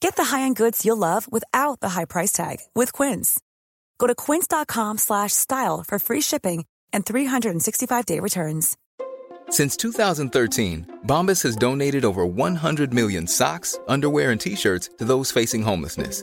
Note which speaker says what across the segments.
Speaker 1: Get the high-end goods you'll love without the high price tag with Quince. Go to quince.com slash style for free shipping and 365-day returns.
Speaker 2: Since 2013, Bombas has donated over 100 million socks, underwear, and T-shirts to those facing homelessness.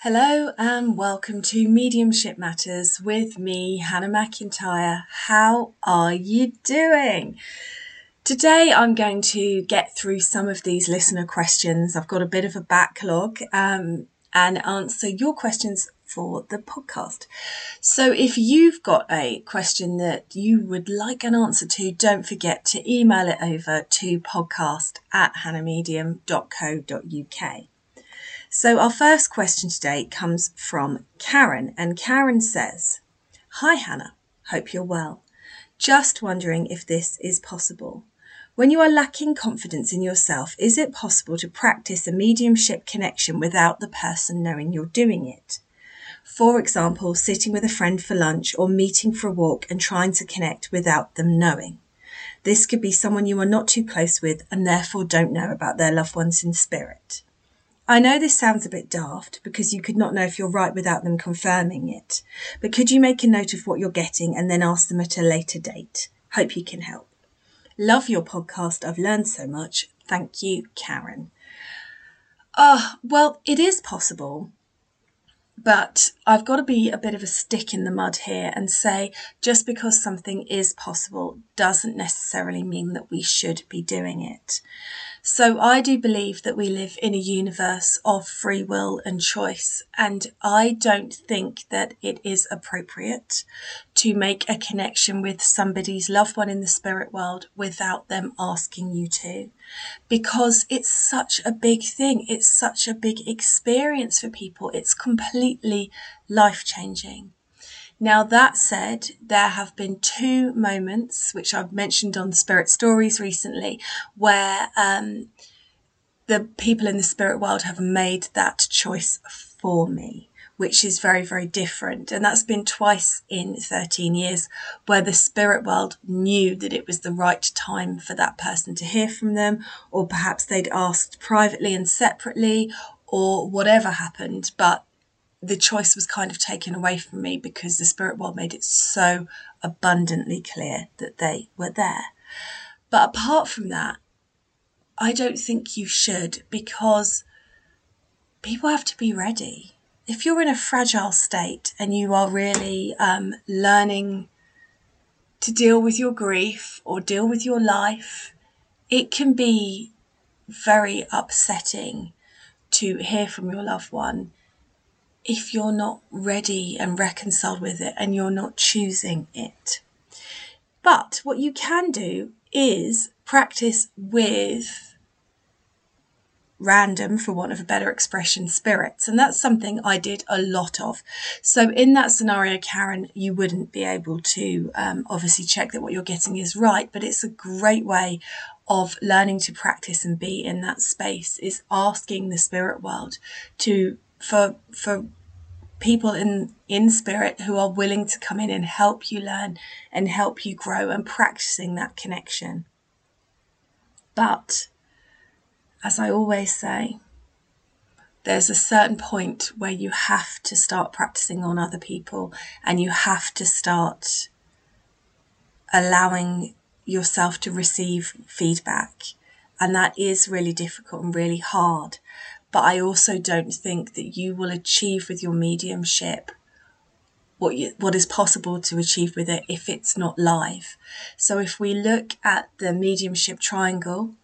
Speaker 3: Hello and welcome to Mediumship Matters with me, Hannah McIntyre. How are you doing? Today I'm going to get through some of these listener questions. I've got a bit of a backlog um, and answer your questions for the podcast. So if you've got a question that you would like an answer to, don't forget to email it over to podcast at hannahmedium.co.uk. So our first question today comes from Karen, and Karen says, Hi Hannah, hope you're well. Just wondering if this is possible. When you are lacking confidence in yourself, is it possible to practice a mediumship connection without the person knowing you're doing it? For example, sitting with a friend for lunch or meeting for a walk and trying to connect without them knowing. This could be someone you are not too close with and therefore don't know about their loved ones in spirit. I know this sounds a bit daft because you could not know if you're right without them confirming it, but could you make a note of what you're getting and then ask them at a later date? Hope you can help. Love your podcast. I've learned so much. Thank you, Karen. Ah, uh, well, it is possible. But I've got to be a bit of a stick in the mud here and say just because something is possible doesn't necessarily mean that we should be doing it. So I do believe that we live in a universe of free will and choice, and I don't think that it is appropriate to make a connection with somebody's loved one in the spirit world without them asking you to. Because it's such a big thing, it's such a big experience for people, it's completely life changing. Now, that said, there have been two moments, which I've mentioned on the Spirit Stories recently, where um, the people in the spirit world have made that choice for me, which is very, very different. And that's been twice in 13 years where the spirit world knew that it was the right time for that person to hear from them, or perhaps they'd asked privately and separately, or whatever happened. But the choice was kind of taken away from me because the spirit world made it so abundantly clear that they were there. But apart from that, I don't think you should because people have to be ready. If you're in a fragile state and you are really um, learning to deal with your grief or deal with your life, it can be very upsetting to hear from your loved one if you're not ready and reconciled with it and you're not choosing it. But what you can do is practice with random, for want of a better expression, spirits. And that's something I did a lot of. So, in that scenario, Karen, you wouldn't be able to um, obviously check that what you're getting is right, but it's a great way of learning to practice and be in that space is asking the spirit world to for for people in in spirit who are willing to come in and help you learn and help you grow and practicing that connection but as I always say, there's a certain point where you have to start practicing on other people and you have to start allowing yourself to receive feedback. And that is really difficult and really hard. But I also don't think that you will achieve with your mediumship what you, what is possible to achieve with it if it's not live. So if we look at the mediumship triangle,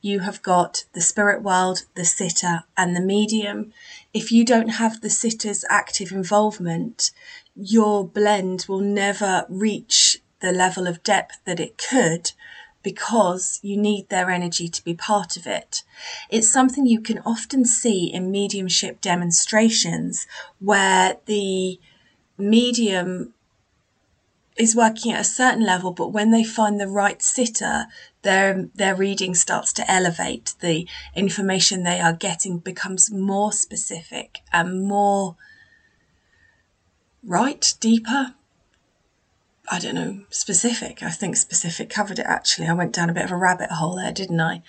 Speaker 3: you have got the spirit world, the sitter, and the medium. If you don't have the sitter's active involvement, your blend will never reach the level of depth that it could because you need their energy to be part of it. It's something you can often see in mediumship demonstrations where the medium is working at a certain level, but when they find the right sitter, their their reading starts to elevate. The information they are getting becomes more specific and more right, deeper. I don't know, specific. I think specific covered it actually. I went down a bit of a rabbit hole there, didn't I?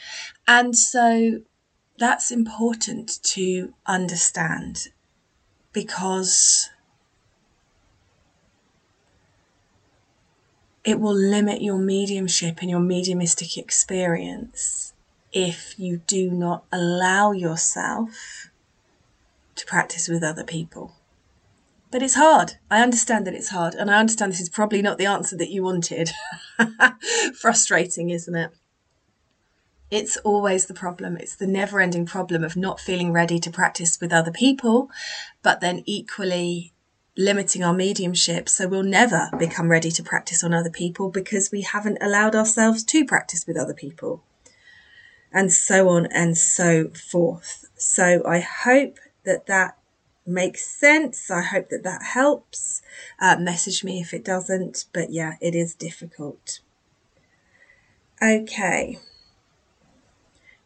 Speaker 3: And so that's important to understand because it will limit your mediumship and your mediumistic experience if you do not allow yourself to practice with other people. But it's hard. I understand that it's hard, and I understand this is probably not the answer that you wanted. Frustrating, isn't it? It's always the problem. It's the never ending problem of not feeling ready to practice with other people, but then equally limiting our mediumship. So we'll never become ready to practice on other people because we haven't allowed ourselves to practice with other people. And so on and so forth. So I hope that that makes sense. I hope that that helps. Uh, message me if it doesn't. But yeah, it is difficult. Okay.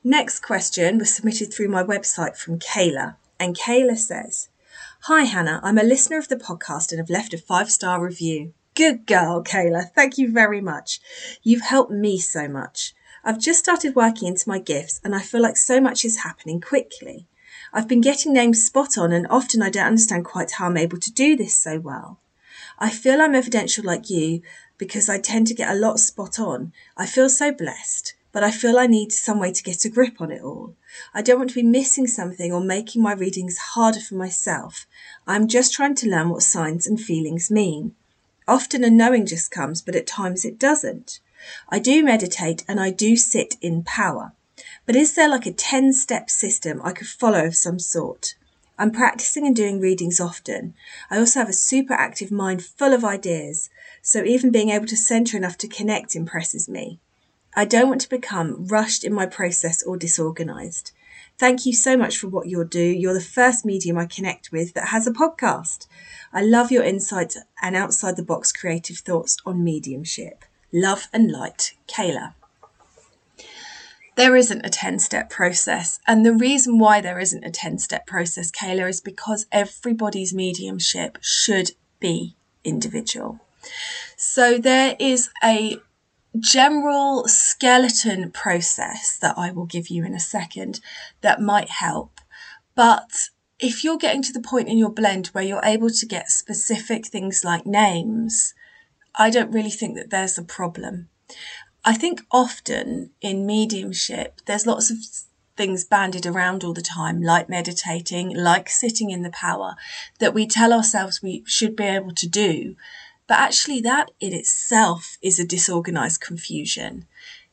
Speaker 3: Next question was submitted through my website from Cayla. And Cayla says, Hi, Hannah. I'm a listener of the podcast and have left a five star review. Good girl, Cayla. Thank you very much. You've helped me so much. I've just started working into my gifts and I feel like so much is happening quickly. I've been getting names spot on and often I don't understand quite how I'm able to do this so well. I feel I'm evidential like you because I tend to get a lot spot on. I feel so blessed but I feel I need some way to get a grip on it all. I don't want to be missing something or making my readings harder for myself. I'm just trying to learn what signs and feelings mean. Often a knowing just comes, but at times it doesn't. I do meditate and I do sit in power. But is there like a 10 step system I could follow of some sort? I'm practicing and doing readings often. I also have a super active mind full of ideas, so even being able to center enough to connect impresses me. I don't want to become rushed in my process or disorganized. Thank you so much for what you do. You're the first medium I connect with that has a podcast. I love your insights and outside the box creative thoughts on mediumship. Love and light, Cayla. There isn't a 10 step process. And the reason why there isn't a 10 step process, Cayla, is because everybody's mediumship should be individual. So there is a general skeleton process that I will give you in a second that might help. But if you're getting to the point in your blend where you're able to get specific things like names, I don't really think that there's a problem. I think often in mediumship, there's lots of things banded around all the time, like meditating, like sitting in the power, that we tell ourselves we should be able to do. But actually, that in itself is a disorganized confusion.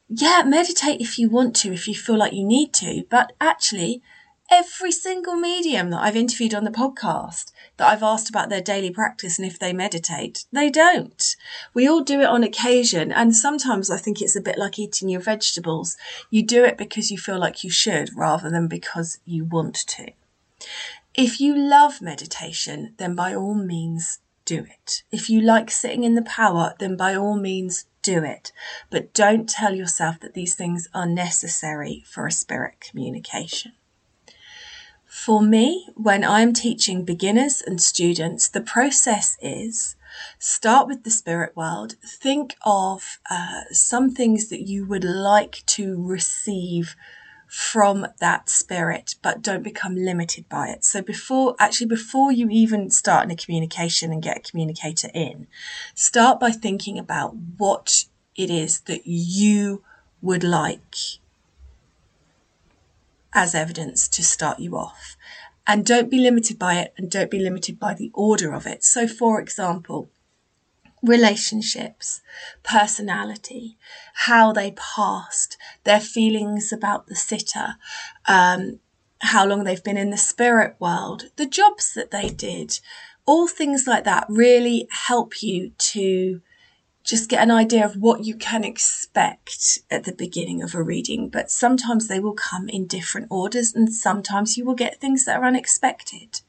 Speaker 3: Yeah, meditate if you want to, if you feel like you need to, but actually, every single medium that I've interviewed on the podcast that I've asked about their daily practice and if they meditate, they don't. We all do it on occasion. And sometimes I think it's a bit like eating your vegetables. You do it because you feel like you should rather than because you want to. If you love meditation, then by all means do it. If you like sitting in the power, then by all means do it. But don't tell yourself that these things are necessary for a spirit communication. For me, when I'm teaching beginners and students, the process is start with the spirit world. Think of uh, some things that you would like to receive from that spirit, but don't become limited by it. So before, actually, before you even start in a communication and get a communicator in, start by thinking about what it is that you would like as evidence to start you off. And don't be limited by it and don't be limited by the order of it. So, for example, relationships, personality, how they passed, their feelings about the sitter, um, how long they've been in the spirit world, the jobs that they did, all things like that really help you to just get an idea of what you can expect at the beginning of a reading, but sometimes they will come in different orders and sometimes you will get things that are unexpected.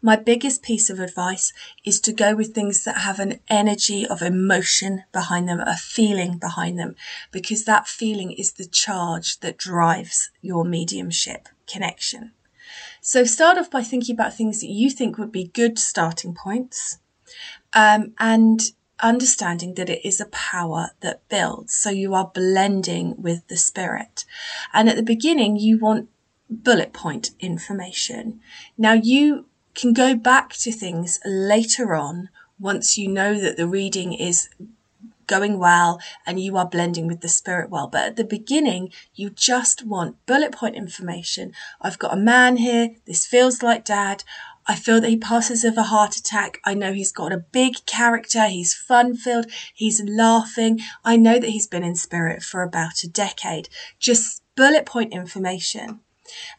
Speaker 3: My biggest piece of advice is to go with things that have an energy of emotion behind them, a feeling behind them, because that feeling is the charge that drives your mediumship connection. So start off by thinking about things that you think would be good starting points. Um, and understanding that it is a power that builds. So you are blending with the spirit. And at the beginning, you want bullet point information. Now you can go back to things later on once you know that the reading is going well and you are blending with the spirit well. But at the beginning, you just want bullet point information. I've got a man here. This feels like dad. I feel that he passes of a heart attack. I know he's got a big character. He's fun filled. He's laughing. I know that he's been in spirit for about a decade. Just bullet point information.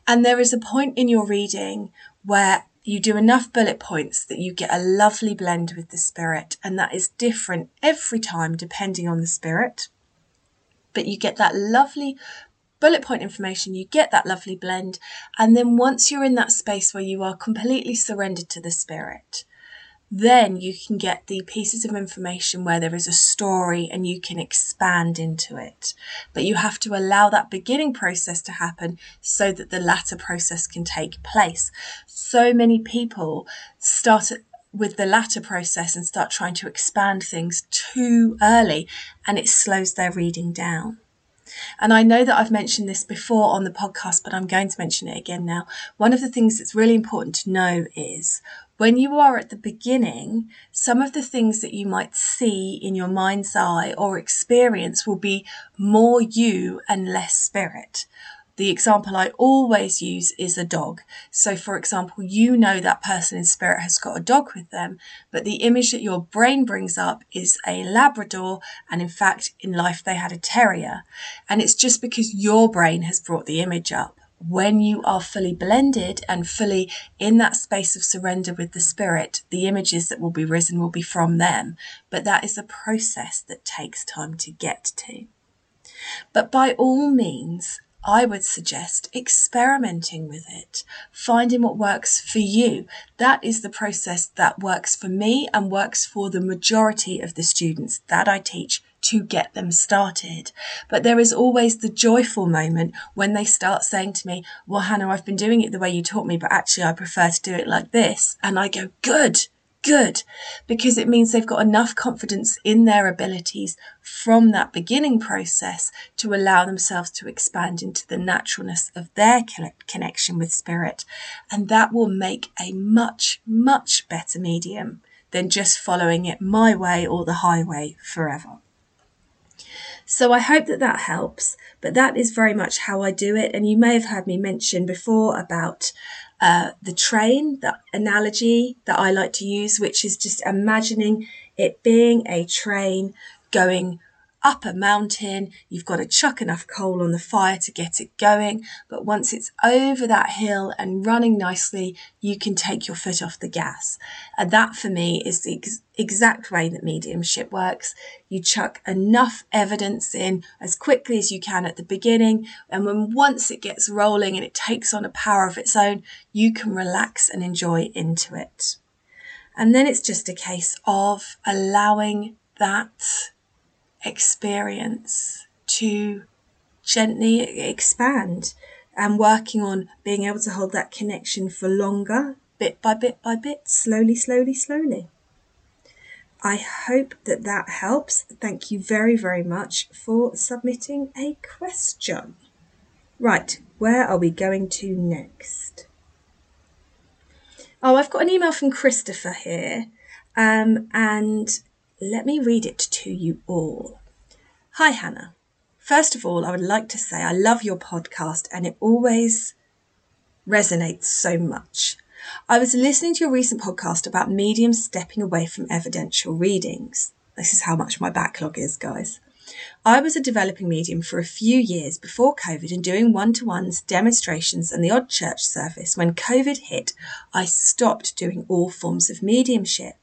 Speaker 3: And there is a point in your reading where you do enough bullet points that you get a lovely blend with the spirit. And that is different every time depending on the spirit. But you get that lovely bullet point information, you get that lovely blend. And then once you're in that space where you are completely surrendered to the spirit, then you can get the pieces of information where there is a story and you can expand into it. But you have to allow that beginning process to happen so that the latter process can take place. So many people start with the latter process and start trying to expand things too early and it slows their reading down. And I know that I've mentioned this before on the podcast, but I'm going to mention it again now. One of the things that's really important to know is when you are at the beginning, some of the things that you might see in your mind's eye or experience will be more you and less spirit. The example I always use is a dog. So, for example, you know that person in spirit has got a dog with them, but the image that your brain brings up is a Labrador, and in fact, in life they had a terrier. And it's just because your brain has brought the image up. When you are fully blended and fully in that space of surrender with the spirit, the images that will be risen will be from them. But that is a process that takes time to get to. But by all means, I would suggest experimenting with it, finding what works for you. That is the process that works for me and works for the majority of the students that I teach to get them started. But there is always the joyful moment when they start saying to me, Well, Hannah, I've been doing it the way you taught me, but actually I prefer to do it like this. And I go, Good good because it means they've got enough confidence in their abilities from that beginning process to allow themselves to expand into the naturalness of their connection with spirit. And that will make a much, much better medium than just following it my way or the highway forever. So I hope that that helps, but that is very much how I do it. And you may have heard me mention before about uh, the train, the analogy that I like to use, which is just imagining it being a train going up a mountain, you've got to chuck enough coal on the fire to get it going. But once it's over that hill and running nicely, you can take your foot off the gas. And that for me is the ex- exact way that mediumship works. You chuck enough evidence in as quickly as you can at the beginning. And when once it gets rolling and it takes on a power of its own, you can relax and enjoy into it. And then it's just a case of allowing that experience to gently expand and working on being able to hold that connection for longer, bit by bit by bit, slowly, slowly, slowly. I hope that that helps. Thank you very, very much for submitting a question. Right, where are we going to next? Oh, I've got an email from Christopher here, um, and let me read it to you all. Hi, Hannah. First of all, I would like to say I love your podcast and it always resonates so much. I was listening to your recent podcast about mediums stepping away from evidential readings. This is how much my backlog is, guys. I was a developing medium for a few years before COVID and doing one to ones, demonstrations, and the odd church service. When COVID hit, I stopped doing all forms of mediumship.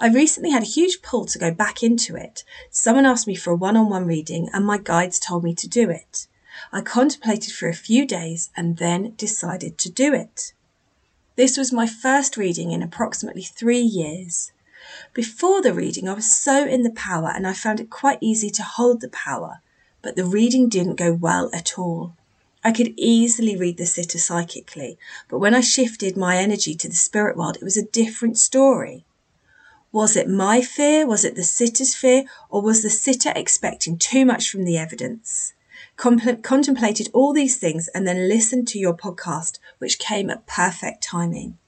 Speaker 3: I recently had a huge pull to go back into it. Someone asked me for a one on one reading, and my guides told me to do it. I contemplated for a few days and then decided to do it. This was my first reading in approximately three years. Before the reading, I was so in the power and I found it quite easy to hold the power, but the reading didn't go well at all. I could easily read the sitter psychically, but when I shifted my energy to the spirit world, it was a different story. Was it my fear? Was it the sitter's fear? Or was the sitter expecting too much from the evidence? contemplated all these things and then listened to your podcast, which came at perfect timing.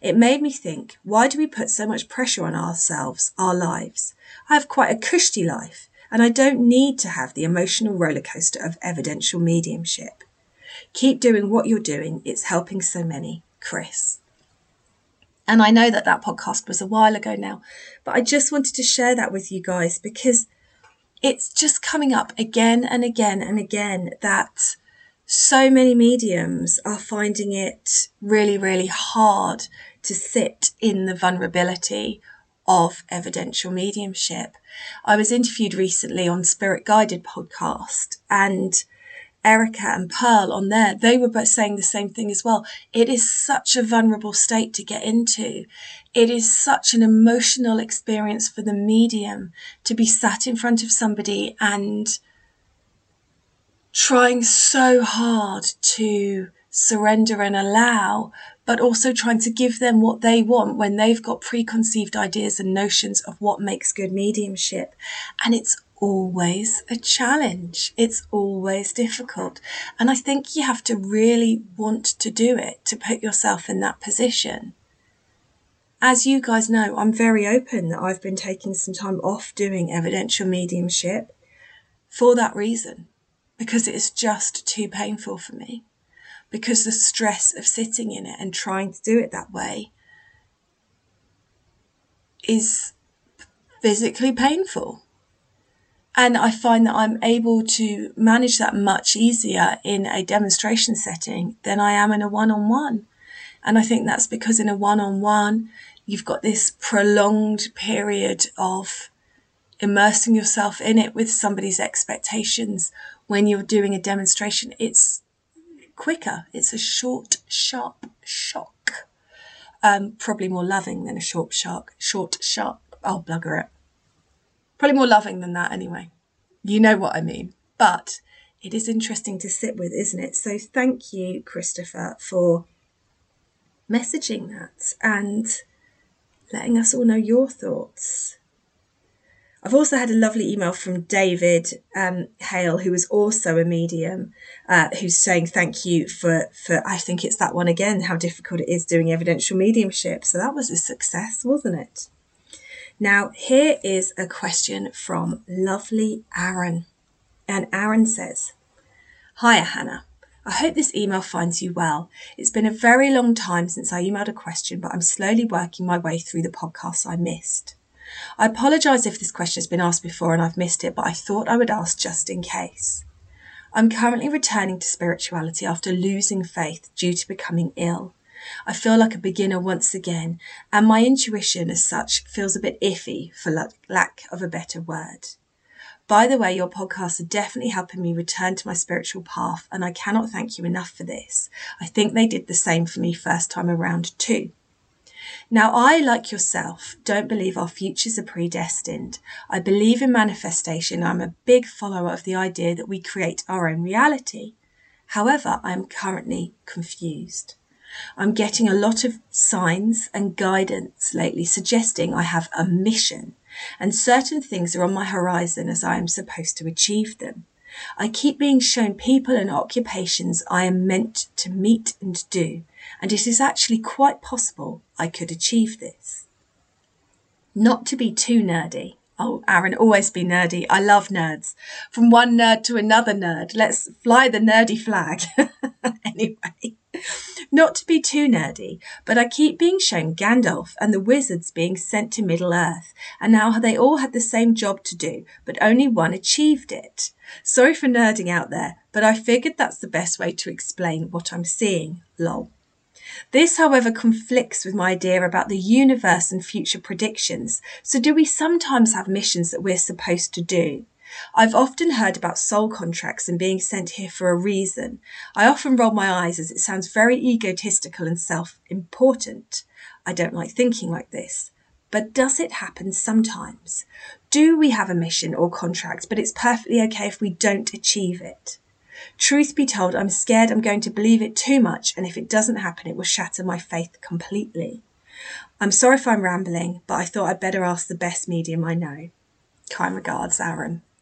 Speaker 3: It made me think, why do we put so much pressure on ourselves, our lives? I have quite a cushy life, and I don't need to have the emotional roller coaster of evidential mediumship. Keep doing what you're doing, it's helping so many. Chris. And I know that that podcast was a while ago now, but I just wanted to share that with you guys because it's just coming up again and again and again that so many mediums are finding it really, really hard to sit in the vulnerability of evidential mediumship. I was interviewed recently on Spirit Guided podcast and Erica and Pearl on there, they were both saying the same thing as well. It is such a vulnerable state to get into. It is such an emotional experience for the medium to be sat in front of somebody and trying so hard to surrender and allow, but also trying to give them what they want when they've got preconceived ideas and notions of what makes good mediumship. And it's always a challenge. It's always difficult. And I think you have to really want to do it to put yourself in that position. As you guys know, I'm very open that I've been taking some time off doing evidential mediumship for that reason, because it is just too painful for me. Because the stress of sitting in it and trying to do it that way is physically painful and I find that I'm able to manage that much easier in a demonstration setting than I am in a one on one. And I think that's because in a one on one, you've got this prolonged period of immersing yourself in it with somebody's expectations. When you're doing a demonstration, it's quicker, it's a short, sharp shock. Um, probably more loving than a short shock. Short, sharp. I'll blugger it. Probably more loving than that anyway. You know what I mean. But it is interesting to sit with, isn't it? So thank you, Christopher, for messaging that and letting us all know your thoughts. I've also had a lovely email from David um, Hale, who is also a medium, uh, who's saying thank you for, for, I think it's that one again, how difficult it is doing evidential mediumship. So that was a success, wasn't it? Now, here is a question from lovely Aaron. And Aaron says, Hiya, Hannah. I hope this email finds you well. It's been a very long time since I emailed a question, but I'm slowly working my way through the podcasts I missed. I apologise if this question has been asked before and I've missed it, but I thought I would ask just in case. I'm currently returning to spirituality after losing faith due to becoming ill. I feel like a beginner once again, and my intuition as such feels a bit iffy, for lack of a better word. By the way, your podcasts are definitely helping me return to my spiritual path, and I cannot thank you enough for this. I think they did the same for me first time around too. Now, I, like yourself, don't believe our futures are predestined. I believe in manifestation. I'm a big follower of the idea that we create our own reality. However, I am currently confused. I'm getting a lot of signs and guidance lately suggesting I have a mission and certain things are on my horizon as I am supposed to achieve them. I keep being shown people and occupations I am meant to meet and do, and it is actually quite possible I could achieve this. Not to be too nerdy. Oh, Aaron, always be nerdy. I love nerds. From one nerd to another nerd. Let's fly the nerdy flag. anyway. Not to be too nerdy, but I keep being shown Gandalf and the wizards being sent to Middle Earth, and now they all had the same job to do, but only one achieved it. Sorry for nerding out there, but I figured that's the best way to explain what I'm seeing. Lol. This, however, conflicts with my idea about the universe and future predictions. So, do we sometimes have missions that we're supposed to do? I've often heard about soul contracts and being sent here for a reason. I often roll my eyes as it sounds very egotistical and self important. I don't like thinking like this. But does it happen sometimes? Do we have a mission or contract, but it's perfectly okay if we don't achieve it? Truth be told, I'm scared I'm going to believe it too much, and if it doesn't happen, it will shatter my faith completely. I'm sorry if I'm rambling, but I thought I'd better ask the best medium I know. Kind regards, Aaron.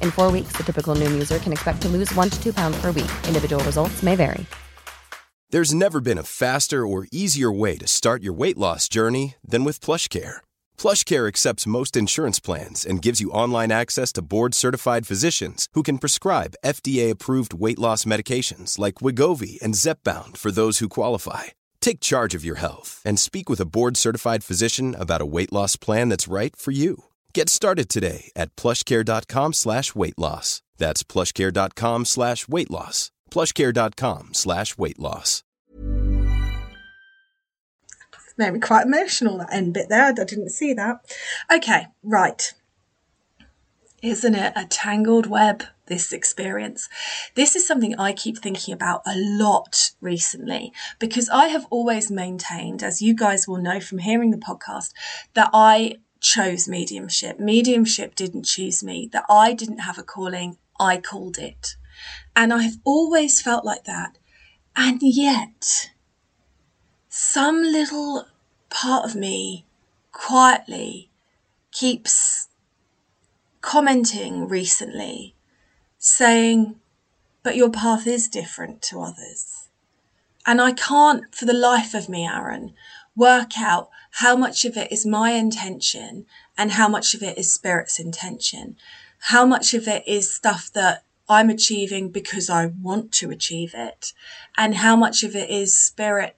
Speaker 4: In four weeks, the typical Noom user can expect to lose one to two pounds per week. Individual results may vary.
Speaker 5: There's never been a faster or easier way to start your weight loss journey than with PlushCare. PlushCare accepts most insurance plans and gives you online access to board-certified physicians who can prescribe FDA-approved weight loss medications like Wegovy and Zepbound for those who qualify. Take charge of your health and speak with a board-certified physician about a weight loss plan that's right for you. Get started today at plushcare.com slash weight loss. That's plushcare.com slash weight loss. Plushcare.com slash weight loss.
Speaker 3: Made me quite emotional, that end bit there. I didn't see that. Okay, right. Isn't it a tangled web, this experience? This is something I keep thinking about a lot recently because I have always maintained, as you guys will know from hearing the podcast, that I chose mediumship. Mediumship didn't choose me, that I didn't have a calling, I called it. And I've always felt like that. And yet, some little part of me quietly keeps commenting recently, saying, but your path is different to others. And I can't, for the life of me, Aaron, work out how much of it is my intention and how much of it is spirit's intention. How much of it is stuff that I'm achieving because I want to achieve it, and how much of it is spirit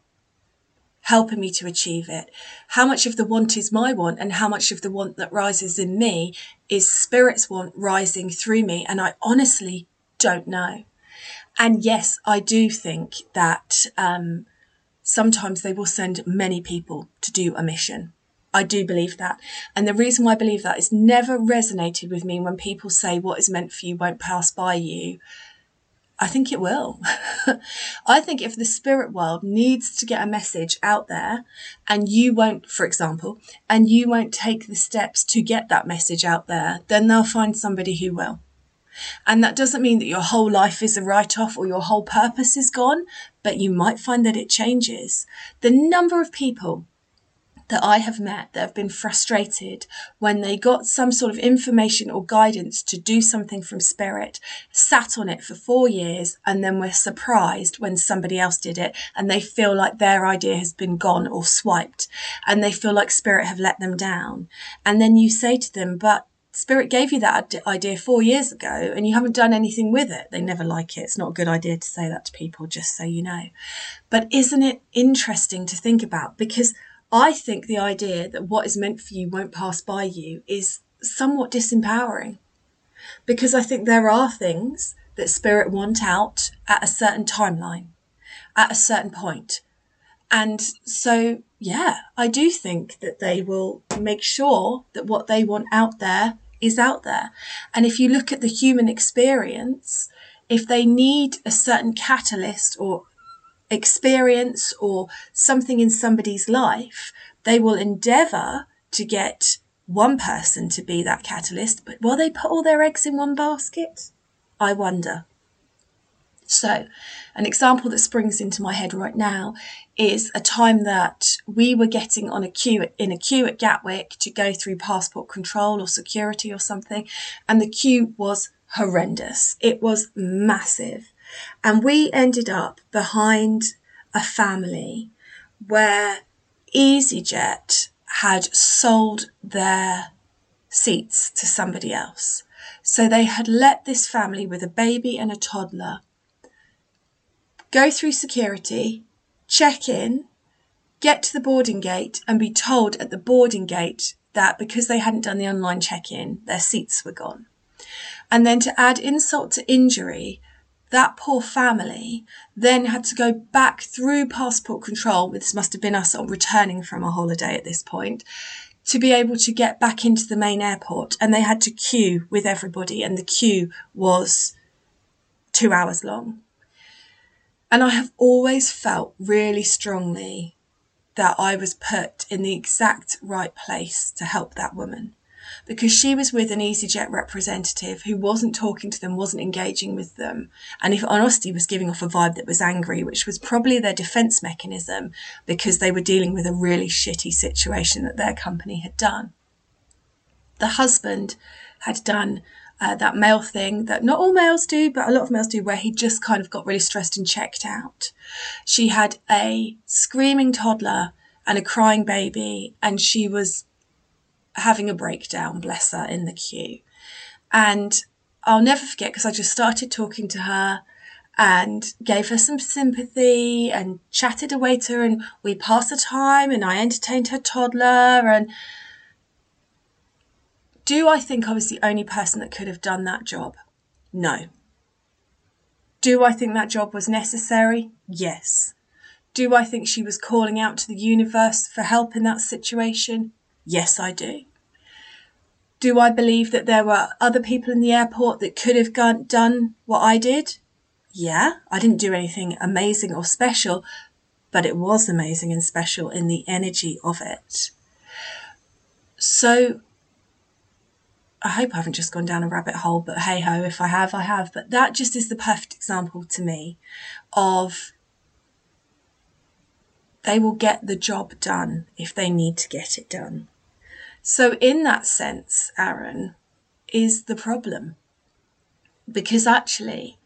Speaker 3: helping me to achieve it. How much of the want is my want, and how much of the want that rises in me is spirit's want rising through me. And I honestly don't know. And yes, I do think that um, sometimes they will send many people to do a mission. I do believe that. And the reason why I believe that is never resonated with me when people say what is meant for you won't pass by you. I think it will. I think if the spirit world needs to get a message out there and you won't, for example, and you won't take the steps to get that message out there, then they'll find somebody who will. And that doesn't mean that your whole life is a write off or your whole purpose is gone, but you might find that it changes. The number of people that I have met that have been frustrated when they got some sort of information or guidance to do something from spirit, sat on it for four years, and then were surprised when somebody else did it and they feel like their idea has been gone or swiped and they feel like spirit have let them down. And then you say to them, but Spirit gave you that idea four years ago and you haven't done anything with it. They never like it. It's not a good idea to say that to people, just so you know. But isn't it interesting to think about? Because I think the idea that what is meant for you won't pass by you is somewhat disempowering because I think there are things that spirit want out at a certain timeline, at a certain point. And so, yeah, I do think that they will make sure that what they want out there is out there. And if you look at the human experience, if they need a certain catalyst or experience or something in somebody's life, they will endeavor to get one person to be that catalyst, but will they put all their eggs in one basket? I wonder. So, an example that springs into my head right now is a time that we were getting on a queue in a queue at Gatwick to go through passport control or security or something, and the queue was horrendous. It was massive. And we ended up behind a family where EasyJet had sold their seats to somebody else. So they had let this family with a baby and a toddler go through security, check in, get to the boarding gate, and be told at the boarding gate that because they hadn't done the online check in, their seats were gone. And then to add insult to injury, that poor family then had to go back through passport control. This must have been us returning from a holiday at this point to be able to get back into the main airport. And they had to queue with everybody, and the queue was two hours long. And I have always felt really strongly that I was put in the exact right place to help that woman because she was with an EasyJet representative who wasn't talking to them, wasn't engaging with them. And if honesty was giving off a vibe that was angry, which was probably their defense mechanism because they were dealing with a really shitty situation that their company had done. The husband had done uh, that male thing that not all males do, but a lot of males do, where he just kind of got really stressed and checked out. She had a screaming toddler and a crying baby, and she was having a breakdown, bless her, in the queue. And I'll never forget because I just started talking to her and gave her some sympathy and chatted away to her and we passed the time and I entertained her toddler and do I think I was the only person that could have done that job? No. Do I think that job was necessary? Yes. Do I think she was calling out to the universe for help in that situation? Yes, I do. Do I believe that there were other people in the airport that could have done what I did? Yeah, I didn't do anything amazing or special, but it was amazing and special in the energy of it. So I hope I haven't just gone down a rabbit hole, but hey ho, if I have, I have. But that just is the perfect example to me of they will get the job done if they need to get it done. So, in that sense, Aaron is the problem. Because actually,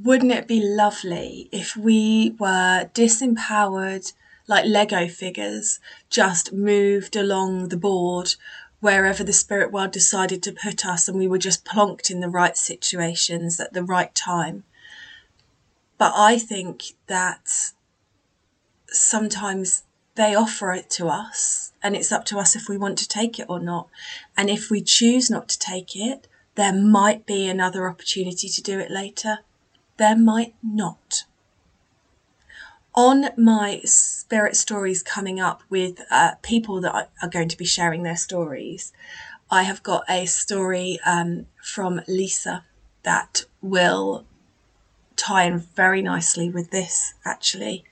Speaker 3: wouldn't it be lovely if we were disempowered like Lego figures, just moved along the board wherever the spirit world decided to put us and we were just plonked in the right situations at the right time? But I think that sometimes they offer it to us and it's up to us if we want to take it or not. And if we choose not to take it, there might be another opportunity to do it later. There might not. On my spirit stories coming up with uh, people that are going to be sharing their stories, I have got a story um, from Lisa that will tie in very nicely with this actually.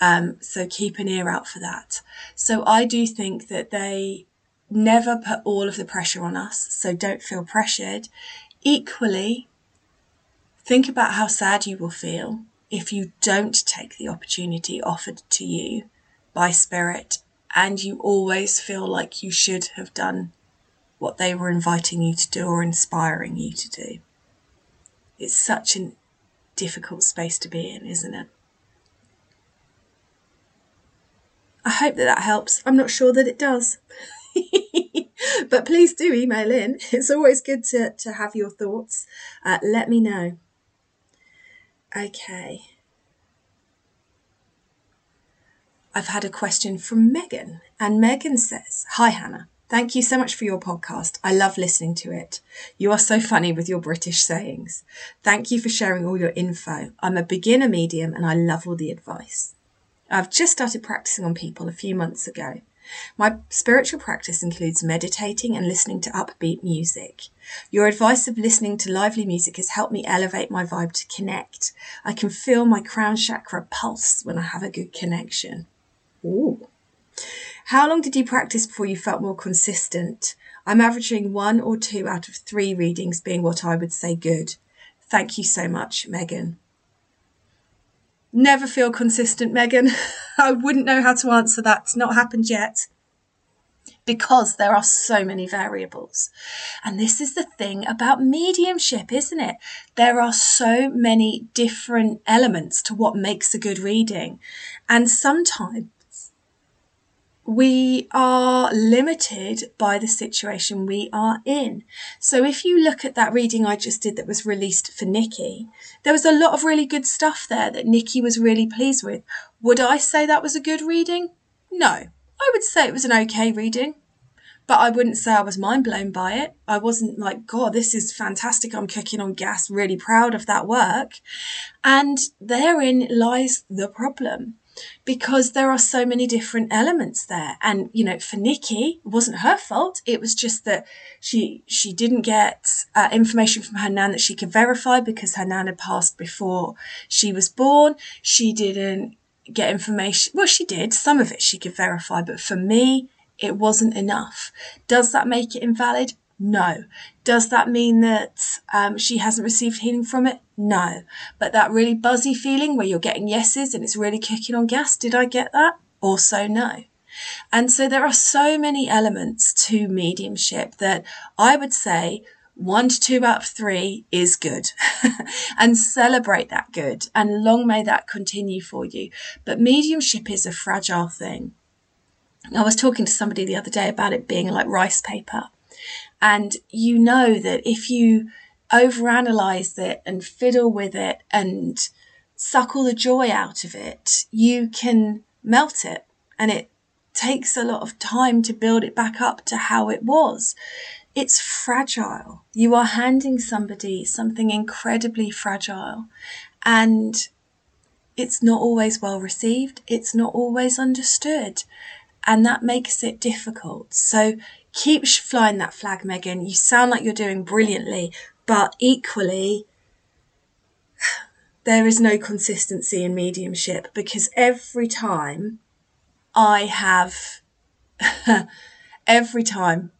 Speaker 3: Um, so keep an ear out for that. So I do think that they never put all of the pressure on us. So don't feel pressured. Equally, Think about how sad you will feel if you don't take the opportunity offered to you by Spirit and you always feel like you should have done what they were inviting you to do or inspiring you to do. It's such a difficult space to be in, isn't it? I hope that that helps. I'm not sure that it does. but please do email in. It's always good to, to have your thoughts. Uh, let me know. Okay. I've had a question from Megan, and Megan says, Hi, Hannah. Thank you so much for your podcast. I love listening to it. You are so funny with your British sayings. Thank you for sharing all your info. I'm a beginner medium and I love all the advice. I've just started practicing on people a few months ago. My spiritual practice includes meditating and listening to upbeat music. Your advice of listening to lively music has helped me elevate my vibe to connect. I can feel my crown chakra pulse when I have a good connection. Ooh. How long did you practice before you felt more consistent? I'm averaging one or two out of three readings being what I would say good. Thank you so much, Megan. Never feel consistent, Megan. I wouldn't know how to answer that. It's not happened yet because there are so many variables. And this is the thing about mediumship, isn't it? There are so many different elements to what makes a good reading. And sometimes we are limited by the situation we are in. So if you look at that reading I just did that was released for Nikki, there was a lot of really good stuff there that Nikki was really pleased with. Would I say that was a good reading? No. I would say it was an okay reading. But I wouldn't say I was mind blown by it. I wasn't like, God, this is fantastic. I'm cooking on gas, really proud of that work. And therein lies the problem because there are so many different elements there. And, you know, for Nikki, it wasn't her fault. It was just that she, she didn't get uh, information from her nan that she could verify because her nan had passed before she was born. She didn't get information. Well, she did. Some of it she could verify, but for me, it wasn't enough. Does that make it invalid? No. Does that mean that um, she hasn't received healing from it? No. But that really buzzy feeling where you're getting yeses and it's really kicking on gas, did I get that? Also, no. And so there are so many elements to mediumship that I would say one to two out of three is good and celebrate that good and long may that continue for you. But mediumship is a fragile thing. I was talking to somebody the other day about it being like rice paper. And you know that if you overanalyze it and fiddle with it and suck all the joy out of it, you can melt it. And it takes a lot of time to build it back up to how it was. It's fragile. You are handing somebody something incredibly fragile. And it's not always well received. It's not always understood. And that makes it difficult. So keep flying that flag, Megan. You sound like you're doing brilliantly, but equally, there is no consistency in mediumship because every time I have, every time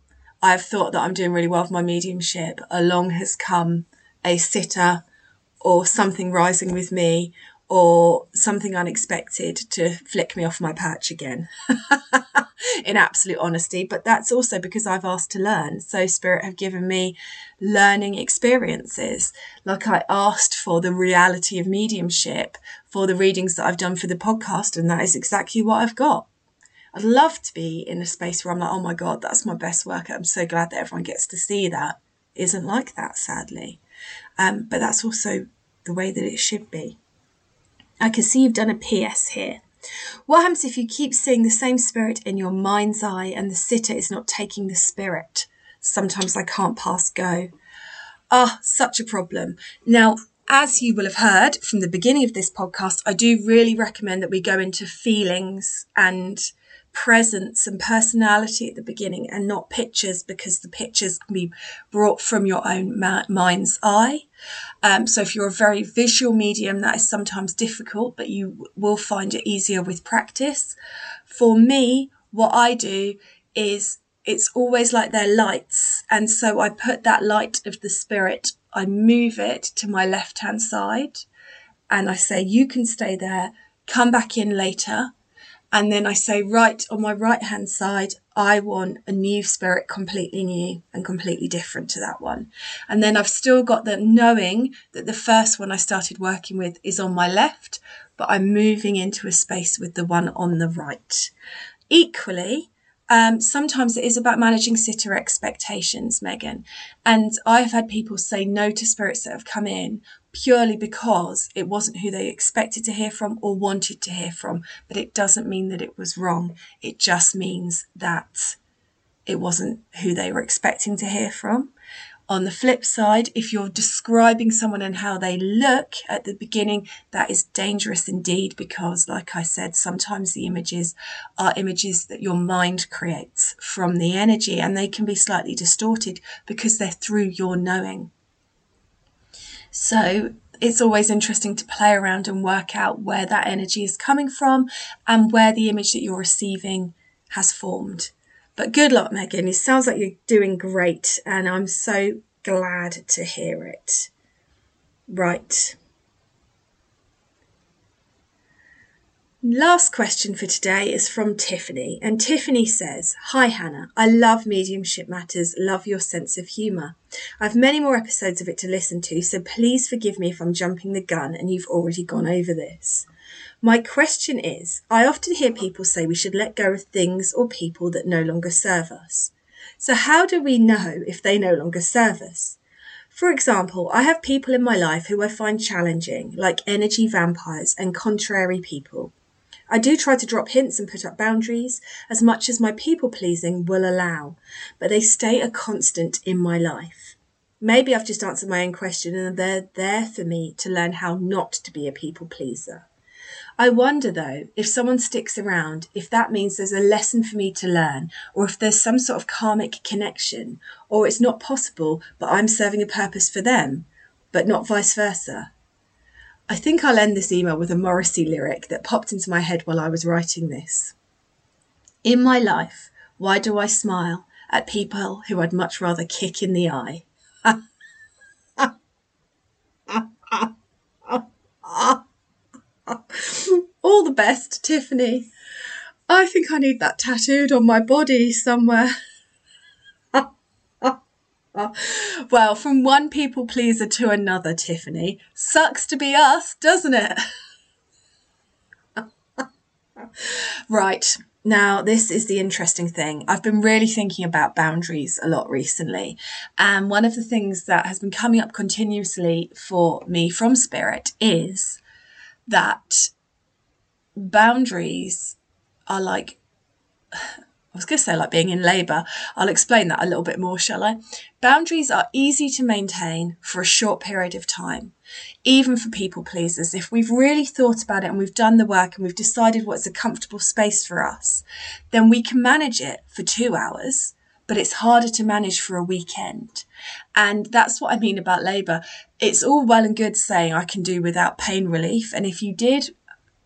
Speaker 3: I've thought that I'm doing really well with my mediumship, along has come a sitter or something rising with me or something unexpected to flick me off my perch again. in absolute honesty, but that's also because I've asked to learn. So Spirit have given me learning experiences. Like I asked for the reality of mediumship for the readings that I've done for the podcast, and that is exactly what I've got. I'd love to be in a space where I'm like, oh my God, that's my best work. I'm so glad that everyone gets to see that. Isn't like that, sadly. Um, but that's also the way that it should be. I can see you've done a PS here. What happens if you keep seeing the same spirit in your mind's eye and the sitter is not taking the spirit? Sometimes I can't pass go. Ah, such a problem. Now, as you will have heard from the beginning of this podcast, I do really recommend that we go into feelings and presence and personality at the beginning and not pictures because the pictures can be brought from your own mind's eye. Um, so if you're a very visual medium, that is sometimes difficult, but you will find it easier with practice. For me, what I do is it's always like they're lights. And so I put that light of the spirit I move it to my left hand side and I say, You can stay there, come back in later. And then I say, Right on my right hand side, I want a new spirit, completely new and completely different to that one. And then I've still got the knowing that the first one I started working with is on my left, but I'm moving into a space with the one on the right. Equally, um, sometimes it is about managing sitter expectations, Megan. And I've had people say no to spirits that have come in purely because it wasn't who they expected to hear from or wanted to hear from. But it doesn't mean that it was wrong. It just means that it wasn't who they were expecting to hear from. On the flip side, if you're describing someone and how they look at the beginning, that is dangerous indeed because, like I said, sometimes the images are images that your mind creates from the energy and they can be slightly distorted because they're through your knowing. So it's always interesting to play around and work out where that energy is coming from and where the image that you're receiving has formed. But good luck, Megan. It sounds like you're doing great, and I'm so glad to hear it. Right. Last question for today is from Tiffany, and Tiffany says, Hi Hannah, I love Mediumship Matters, love your sense of humour. I've many more episodes of it to listen to, so please forgive me if I'm jumping the gun and you've already gone over this. My question is I often hear people say we should let go of things or people that no longer serve us. So, how do we know if they no longer serve us? For example, I have people in my life who I find challenging, like energy vampires and contrary people. I do try to drop hints and put up boundaries as much as my people pleasing will allow, but they stay a constant in my life. Maybe I've just answered my own question and they're there for me to learn how not to be a people pleaser. I wonder though, if someone sticks around, if that means there's a lesson for me to learn, or if there's some sort of karmic connection, or it's not possible, but I'm serving a purpose for them, but not vice versa. I think I'll end this email with a Morrissey lyric that popped into my head while I was writing this. In my life, why do I smile at people who I'd much rather kick in the eye? All the best, Tiffany. I think I need that tattooed on my body somewhere. well, from one people pleaser to another, Tiffany. Sucks to be us, doesn't it? right. Now, this is the interesting thing. I've been really thinking about boundaries a lot recently. And one of the things that has been coming up continuously for me from Spirit is that boundaries are like I was going to say like being in labour. I'll explain that a little bit more, shall I? Boundaries are easy to maintain for a short period of time, even for people pleasers. If we've really thought about it and we've done the work and we've decided what's a comfortable space for us, then we can manage it for two hours, but it's harder to manage for a weekend. And that's what I mean about labour. It's all well and good saying I can do without pain relief. And if you did,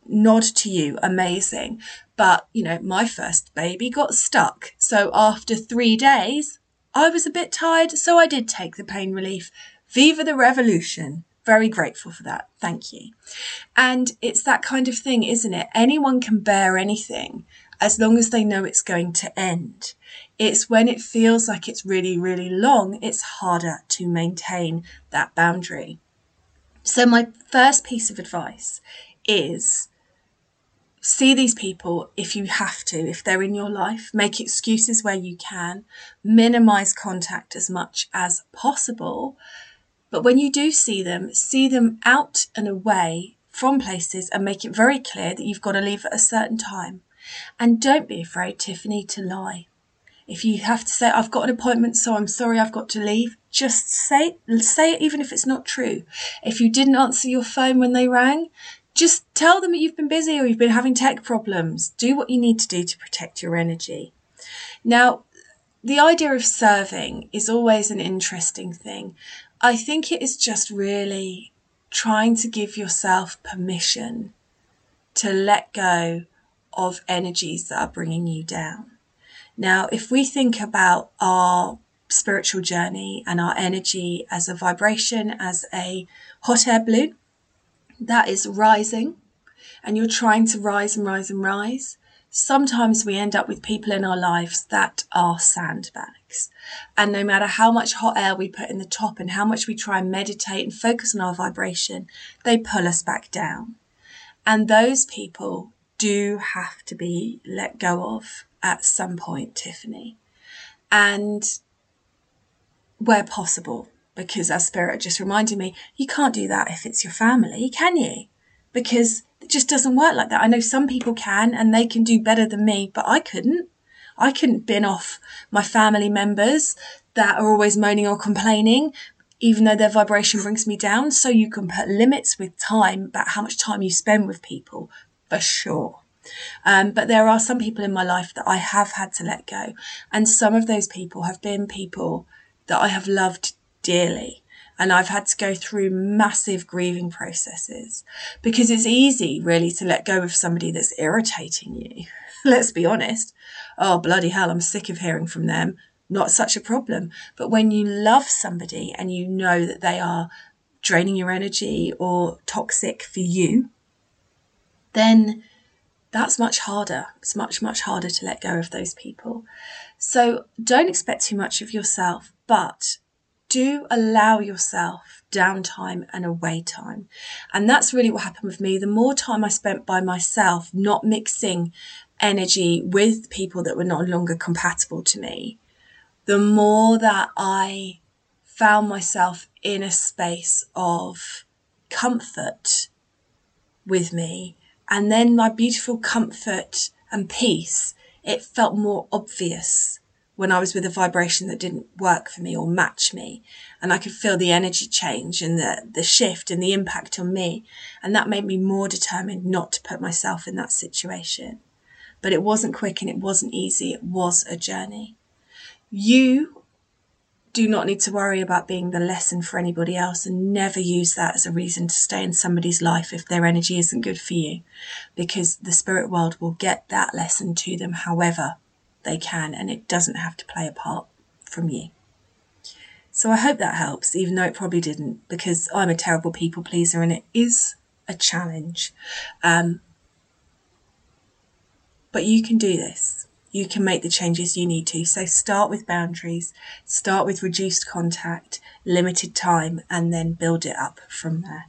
Speaker 3: nod to you, amazing. But, you know, my first baby got stuck. So after three days, I was a bit tired, so I did take the pain relief. Viva the revolution. Very grateful for that. Thank you. And it's that kind of thing, isn't it? Anyone can bear anything as long as they know it's going to end. It's when it feels like it's really, really long, it's harder to maintain that boundary. So, my first piece of advice is see these people if you have to, if they're in your life, make excuses where you can, minimize contact as much as possible. But when you do see them, see them out and away from places and make it very clear that you've got to leave at a certain time. And don't be afraid, Tiffany, to lie. If you have to say, I've got an appointment, so I'm sorry I've got to leave, just say, say it even if it's not true. If you didn't answer your phone when they rang, just tell them that you've been busy or you've been having tech problems. Do what you need to do to protect your energy. Now, the idea of serving is always an interesting thing. I think it is just really trying to give yourself permission to let go of energies that are bringing you down. Now, if we think about our spiritual journey and our energy as a vibration, as a hot air balloon that is rising, and you're trying to rise and rise and rise, sometimes we end up with people in our lives that are sandbags. And no matter how much hot air we put in the top and how much we try and meditate and focus on our vibration, they pull us back down. And those people do have to be let go of at some point, Tiffany. And where possible, because as Spirit just reminded me, you can't do that if it's your family, can you? Because it just doesn't work like that. I know some people can and they can do better than me, but I couldn't. I couldn't bin off my family members that are always moaning or complaining, even though their vibration brings me down. So you can put limits with time about how much time you spend with people, for sure. Um, but there are some people in my life that I have had to let go. And some of those people have been people that I have loved dearly. And I've had to go through massive grieving processes because it's easy really to let go of somebody that's irritating you. Let's be honest. Oh, bloody hell, I'm sick of hearing from them. Not such a problem. But when you love somebody and you know that they are draining your energy or toxic for you, then that's much harder. It's much, much harder to let go of those people. So don't expect too much of yourself, but do allow yourself downtime and away time. And that's really what happened with me. The more time I spent by myself, not mixing energy with people that were no longer compatible to me, the more that I found myself in a space of comfort with me. And then my beautiful comfort and peace, it felt more obvious when I was with a vibration that didn't work for me or match me. And I could feel the energy change and the, the shift and the impact on me. And that made me more determined not to put myself in that situation. But it wasn't quick and it wasn't easy. It was a journey. You do not need to worry about being the lesson for anybody else and never use that as a reason to stay in somebody's life if their energy isn't good for you because the spirit world will get that lesson to them however they can, and it doesn't have to play a part from you. So I hope that helps, even though it probably didn't, because I'm a terrible people pleaser and it is a challenge. Um, but you can do this. You can make the changes you need to. So start with boundaries, start with reduced contact, limited time, and then build it up from there.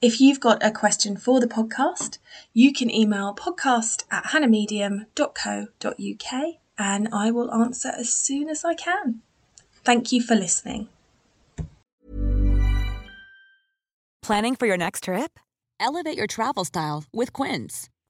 Speaker 3: If you've got a question for the podcast, you can email podcast at hannahmedium.co.uk and I will answer as soon as I can. Thank you for listening.
Speaker 1: Planning for your next trip? Elevate your travel style with Quince.